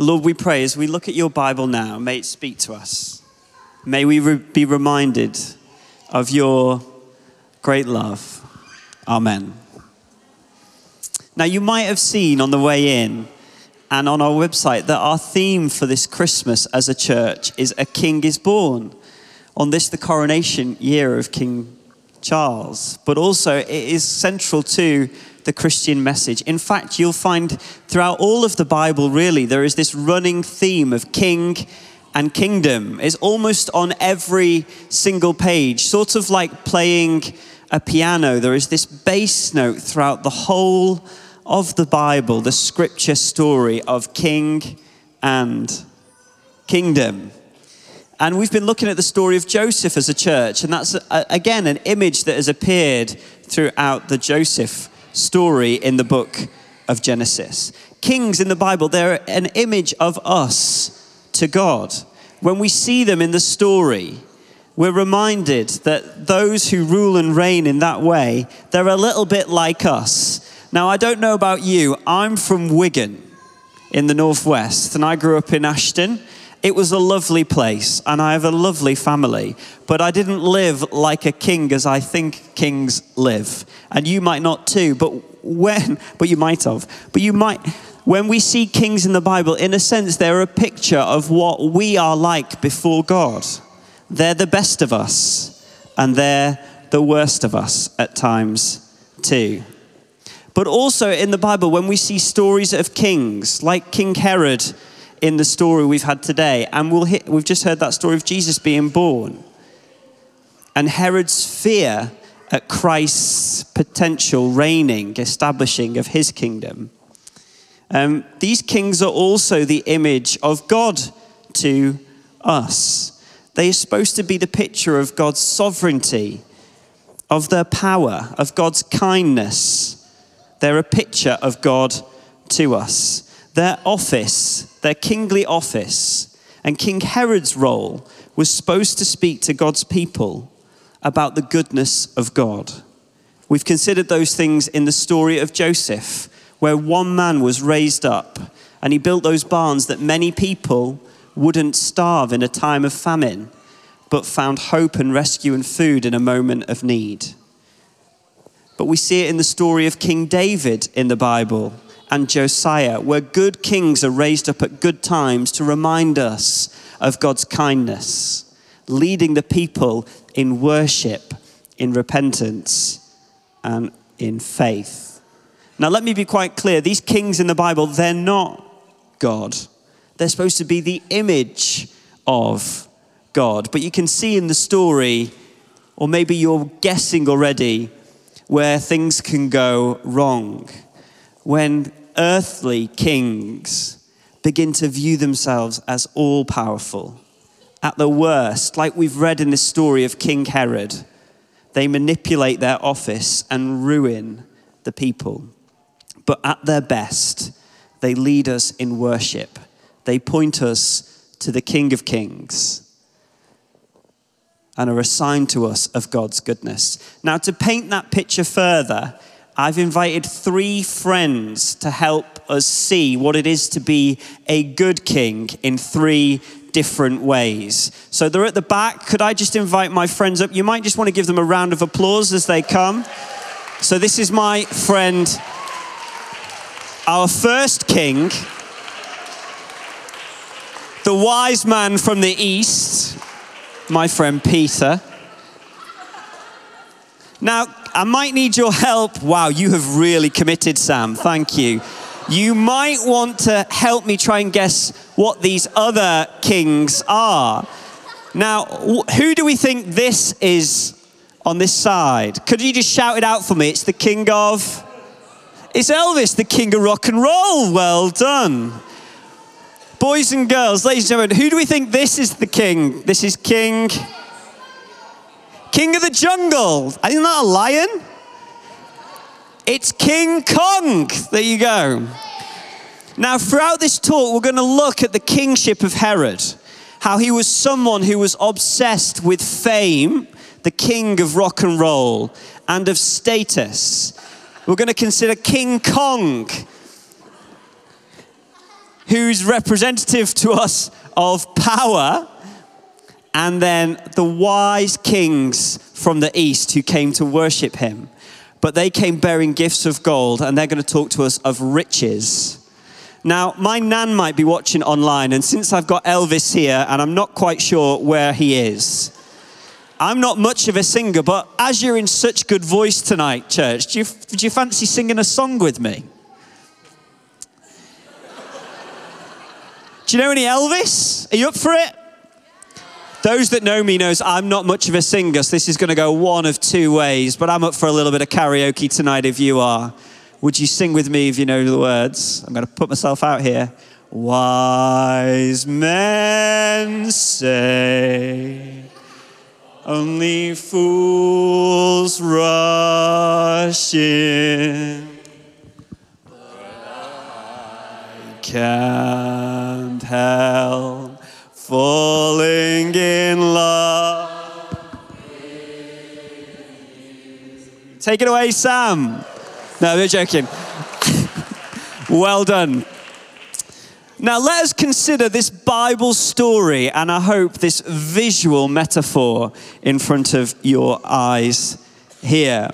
Lord, we pray as we look at your Bible now, may it speak to us. May we re- be reminded of your great love. Amen. Now, you might have seen on the way in and on our website that our theme for this Christmas as a church is A King is Born. On this, the coronation year of King Charles, but also it is central to the Christian message. In fact, you'll find throughout all of the Bible, really, there is this running theme of king and kingdom. It's almost on every single page, sort of like playing a piano. There is this bass note throughout the whole of the Bible, the scripture story of king and kingdom. And we've been looking at the story of Joseph as a church, and that's, again, an image that has appeared throughout the Joseph story in the book of Genesis. Kings in the Bible, they're an image of us to God. When we see them in the story, we're reminded that those who rule and reign in that way, they're a little bit like us. Now, I don't know about you, I'm from Wigan in the Northwest, and I grew up in Ashton. It was a lovely place, and I have a lovely family, but I didn't live like a king as I think kings live. And you might not too, but when, but you might have. But you might, when we see kings in the Bible, in a sense, they're a picture of what we are like before God. They're the best of us, and they're the worst of us at times too. But also in the Bible, when we see stories of kings, like King Herod in the story we've had today, and we'll hit, we've just heard that story of Jesus being born, and Herod's fear at Christ's potential reigning, establishing of his kingdom. Um, these kings are also the image of God to us. They are supposed to be the picture of God's sovereignty, of their power, of God's kindness. They're a picture of God to us. Their office, their kingly office, and King Herod's role was supposed to speak to God's people about the goodness of God. We've considered those things in the story of Joseph, where one man was raised up and he built those barns that many people wouldn't starve in a time of famine, but found hope and rescue and food in a moment of need. But we see it in the story of King David in the Bible and Josiah, where good kings are raised up at good times to remind us of God's kindness, leading the people in worship, in repentance, and in faith. Now, let me be quite clear these kings in the Bible, they're not God. They're supposed to be the image of God. But you can see in the story, or maybe you're guessing already, where things can go wrong. When earthly kings begin to view themselves as all powerful. At the worst, like we've read in the story of King Herod, they manipulate their office and ruin the people. But at their best, they lead us in worship. They point us to the King of Kings and are a sign to us of God's goodness. Now, to paint that picture further, I've invited three friends to help us see what it is to be a good king in three different ways. So they're at the back. Could I just invite my friends up? You might just want to give them a round of applause as they come. So this is my friend, our first king, the wise man from the east, my friend Peter. Now, I might need your help. Wow, you have really committed, Sam. Thank you. You might want to help me try and guess what these other kings are. Now, who do we think this is on this side? Could you just shout it out for me? It's the king of. It's Elvis, the king of rock and roll. Well done. Boys and girls, ladies and gentlemen, who do we think this is the king? This is King. King of the jungle. Isn't that a lion? It's King Kong. There you go. Now, throughout this talk, we're going to look at the kingship of Herod, how he was someone who was obsessed with fame, the king of rock and roll, and of status. We're going to consider King Kong, who's representative to us of power, and then the wise kings from the east who came to worship him. But they came bearing gifts of gold, and they're going to talk to us of riches. Now, my nan might be watching online, and since I've got Elvis here and I'm not quite sure where he is, I'm not much of a singer, but as you're in such good voice tonight, church, do you, do you fancy singing a song with me? Do you know any Elvis? Are you up for it? Those that know me knows I'm not much of a singer, so this is going to go one of two ways, but I'm up for a little bit of karaoke tonight if you are. Would you sing with me if you know the words? I'm going to put myself out here. Wise men say only fools rush in. But I can't help falling Take it away, Sam. No, they're joking. well done. Now, let us consider this Bible story and I hope this visual metaphor in front of your eyes here.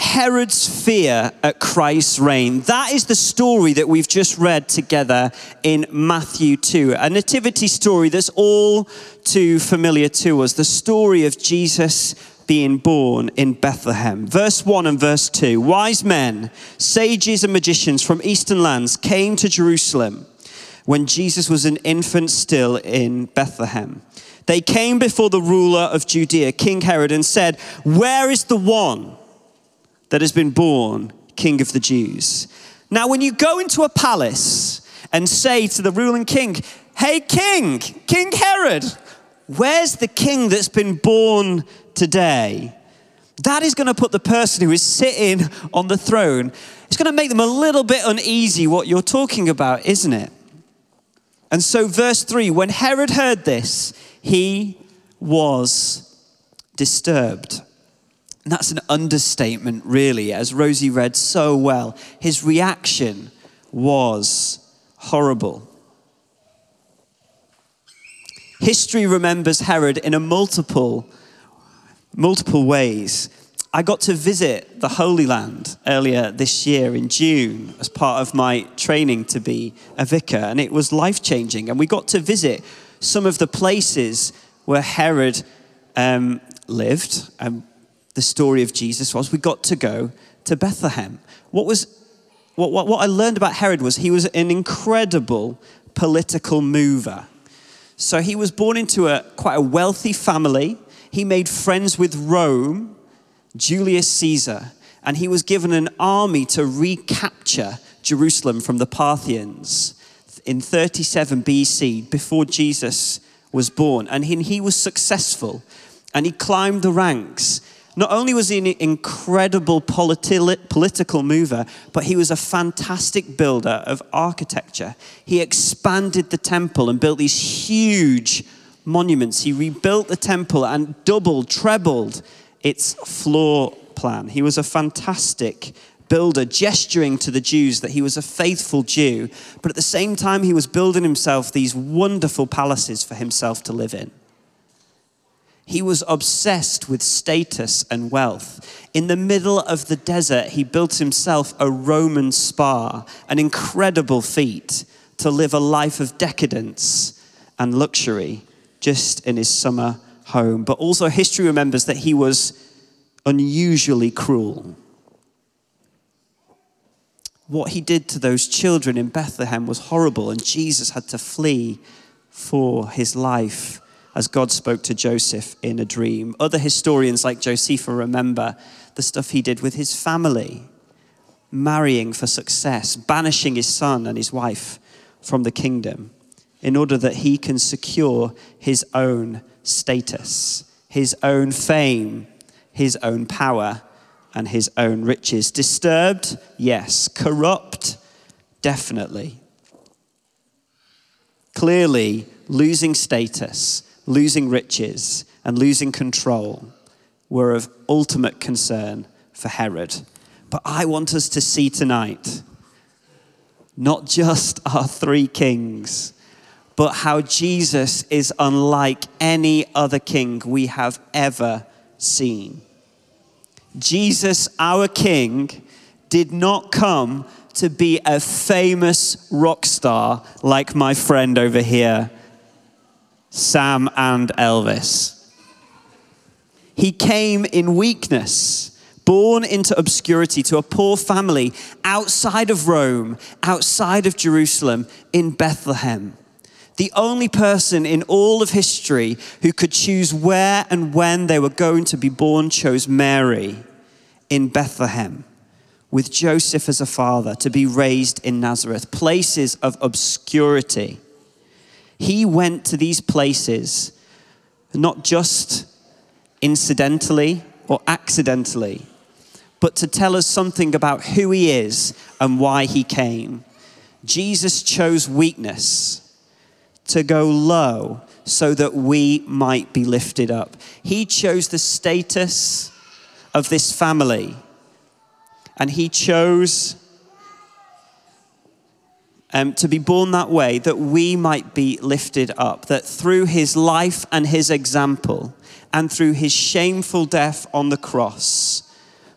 Herod's fear at Christ's reign. That is the story that we've just read together in Matthew 2, a nativity story that's all too familiar to us. The story of Jesus being born in Bethlehem. Verse 1 and verse 2 Wise men, sages, and magicians from eastern lands came to Jerusalem when Jesus was an infant still in Bethlehem. They came before the ruler of Judea, King Herod, and said, Where is the one? that has been born King of the Jews. Now, when you go into a palace and say to the ruling king, Hey, King, King Herod, where's the king that's been born today? That is going to put the person who is sitting on the throne, it's going to make them a little bit uneasy what you're talking about, isn't it? And so, verse 3 when Herod heard this, he was disturbed. And that's an understatement, really, as Rosie read so well. His reaction was horrible. History remembers Herod in a multiple, multiple ways. I got to visit the Holy Land earlier this year in June as part of my training to be a vicar, and it was life changing. And we got to visit some of the places where Herod um, lived and the story of Jesus was we got to go to Bethlehem. What was what, what, what I learned about Herod was he was an incredible political mover. So he was born into a quite a wealthy family. He made friends with Rome, Julius Caesar, and he was given an army to recapture Jerusalem from the Parthians in 37 BC before Jesus was born. And he, he was successful and he climbed the ranks not only was he an incredible politi- political mover, but he was a fantastic builder of architecture. He expanded the temple and built these huge monuments. He rebuilt the temple and doubled, trebled its floor plan. He was a fantastic builder, gesturing to the Jews that he was a faithful Jew, but at the same time, he was building himself these wonderful palaces for himself to live in. He was obsessed with status and wealth. In the middle of the desert, he built himself a Roman spa, an incredible feat to live a life of decadence and luxury just in his summer home. But also, history remembers that he was unusually cruel. What he did to those children in Bethlehem was horrible, and Jesus had to flee for his life as God spoke to Joseph in a dream. Other historians, like Josephus, remember the stuff he did with his family, marrying for success, banishing his son and his wife from the kingdom in order that he can secure his own status, his own fame, his own power, and his own riches. Disturbed? Yes. Corrupt? Definitely. Clearly, losing status losing riches, and losing control were of ultimate concern for Herod. But I want us to see tonight not just our three kings, but how Jesus is unlike any other king we have ever seen. Jesus, our king, did not come to be a famous rock star like my friend over here, Sam and Elvis. He came in weakness born into obscurity to a poor family outside of Rome, outside of Jerusalem, in Bethlehem. The only person in all of history who could choose where and when they were going to be born chose Mary in Bethlehem with Joseph as a father to be raised in Nazareth, places of obscurity. He went to these places not just incidentally or accidentally, but to tell us something about who he is and why he came. Jesus chose weakness to go low so that we might be lifted up. He chose the status of this family and he chose um, to be born that way that we might be lifted up, that through his life and his example, and through his shameful death on the cross,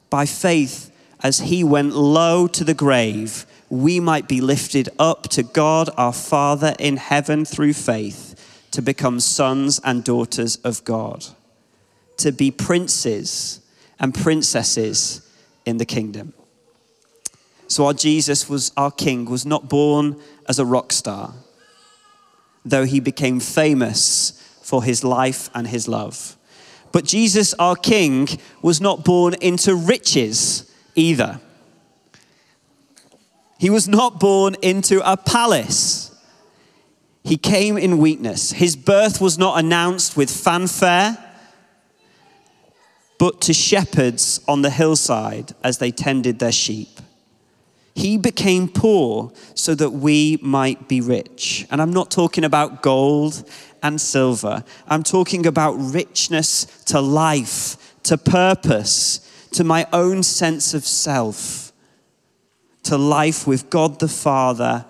by faith, as he went low to the grave, we might be lifted up to God our Father in heaven through faith to become sons and daughters of God, to be princes and princesses in the kingdom. So, our Jesus was our king, was not born as a rock star, though he became famous for his life and his love. But Jesus, our King, was not born into riches either. He was not born into a palace. He came in weakness. His birth was not announced with fanfare, but to shepherds on the hillside as they tended their sheep. He became poor so that we might be rich. And I'm not talking about gold and silver. I'm talking about richness to life, to purpose, to my own sense of self, to life with God the Father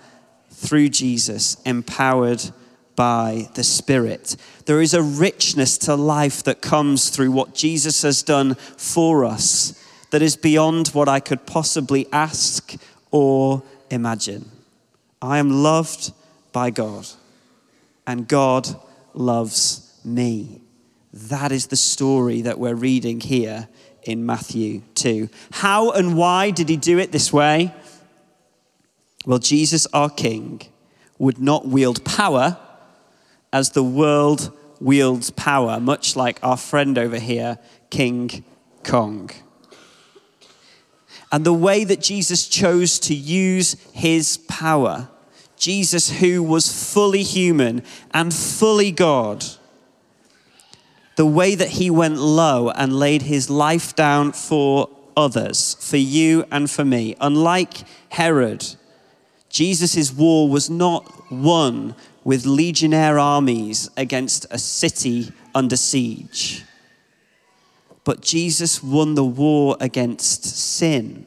through Jesus, empowered by the Spirit. There is a richness to life that comes through what Jesus has done for us that is beyond what I could possibly ask or imagine. I am loved by God and God loves me. That is the story that we're reading here in Matthew 2. How and why did he do it this way? Well, Jesus, our King, would not wield power as the world wields power, much like our friend over here, King Kong. And the way that Jesus chose to use his power Jesus, who was fully human and fully God, the way that he went low and laid his life down for others, for you and for me. Unlike Herod, Jesus' war was not won with legionnaire armies against a city under siege. But Jesus won the war against sin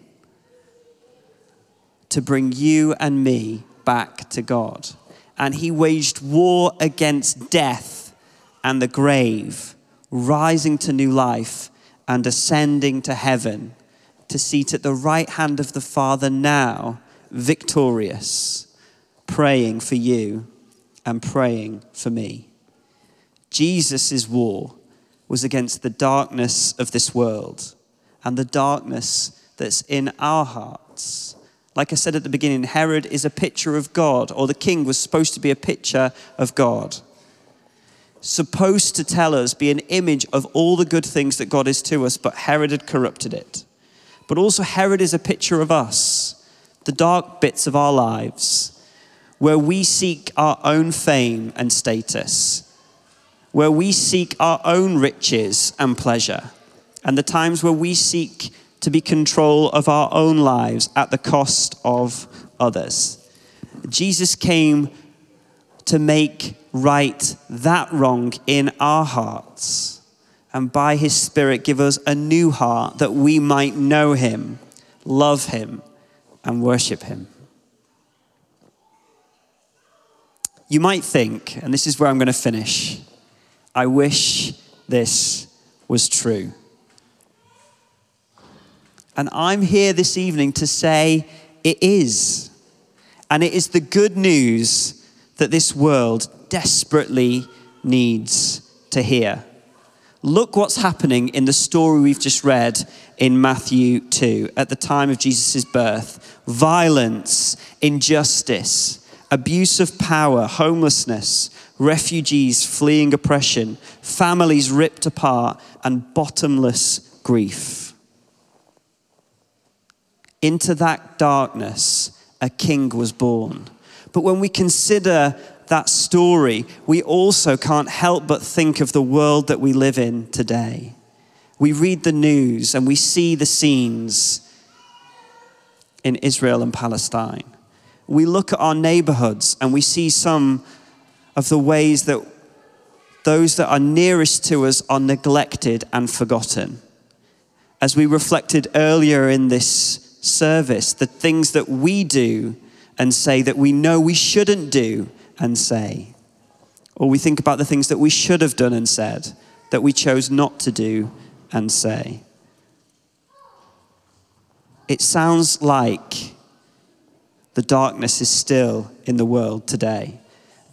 to bring you and me back to God. And he waged war against death and the grave, rising to new life and ascending to heaven to seat at the right hand of the Father now, victorious, praying for you and praying for me. Jesus' war was against the darkness of this world and the darkness that's in our hearts like I said at the beginning, Herod is a picture of God, or the king was supposed to be a picture of God. Supposed to tell us, be an image of all the good things that God is to us, but Herod had corrupted it. But also, Herod is a picture of us, the dark bits of our lives, where we seek our own fame and status, where we seek our own riches and pleasure, and the times where we seek to be control of our own lives at the cost of others. Jesus came to make right that wrong in our hearts and by his Spirit give us a new heart that we might know him, love him, and worship him. You might think, and this is where I'm going to finish, I wish this was true. And I'm here this evening to say it is. And it is the good news that this world desperately needs to hear. Look what's happening in the story we've just read in Matthew 2 at the time of Jesus' birth violence, injustice, abuse of power, homelessness, refugees fleeing oppression, families ripped apart, and bottomless grief. Into that darkness, a king was born. But when we consider that story, we also can't help but think of the world that we live in today. We read the news and we see the scenes in Israel and Palestine. We look at our neighborhoods and we see some of the ways that those that are nearest to us are neglected and forgotten. As we reflected earlier in this service, the things that we do and say that we know we shouldn't do and say. Or we think about the things that we should have done and said that we chose not to do and say. It sounds like the darkness is still in the world today.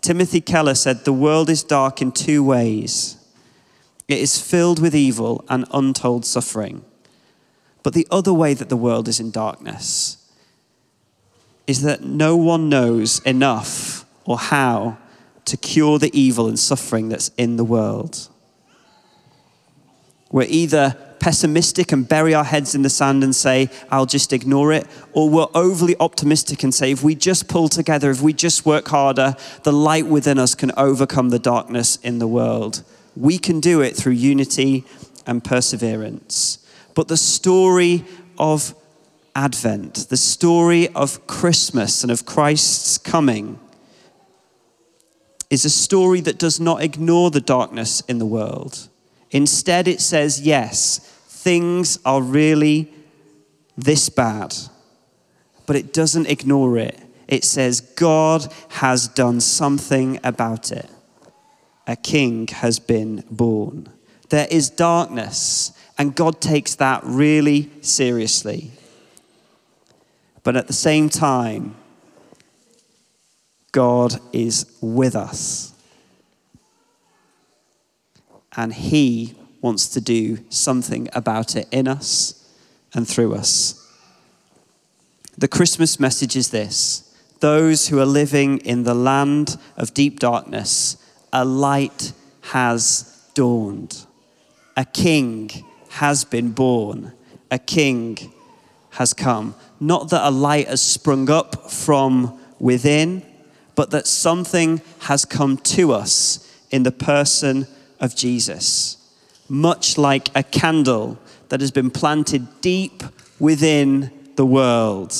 Timothy Keller said, The world is dark in two ways it is filled with evil and untold suffering. But the other way that the world is in darkness is that no one knows enough or how to cure the evil and suffering that's in the world. We're either pessimistic and bury our heads in the sand and say, I'll just ignore it, or we're overly optimistic and say, if we just pull together, if we just work harder, the light within us can overcome the darkness in the world. We can do it through unity and perseverance. But the story of Advent, the story of Christmas and of Christ's coming, is a story that does not ignore the darkness in the world. Instead, it says, yes, things are really this bad, but it doesn't ignore it. It says, God has done something about it. A king has been born. There is darkness, and God takes that really seriously. But at the same time, God is with us. And He wants to do something about it in us and through us. The Christmas message is this those who are living in the land of deep darkness, a light has dawned. A king has been born. A king has come. Not that a light has sprung up from within, but that something has come to us in the person of Jesus. Much like a candle that has been planted deep within the world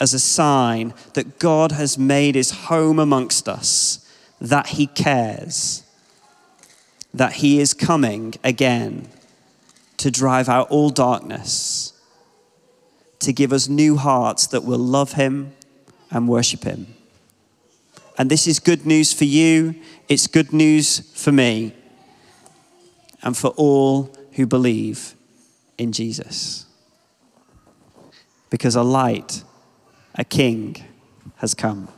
as a sign that God has made his home amongst us, that he cares, that he is coming again to drive out all darkness, to give us new hearts that will love him and worship him. And this is good news for you, it's good news for me, and for all who believe in Jesus. Because a light, a king, has come.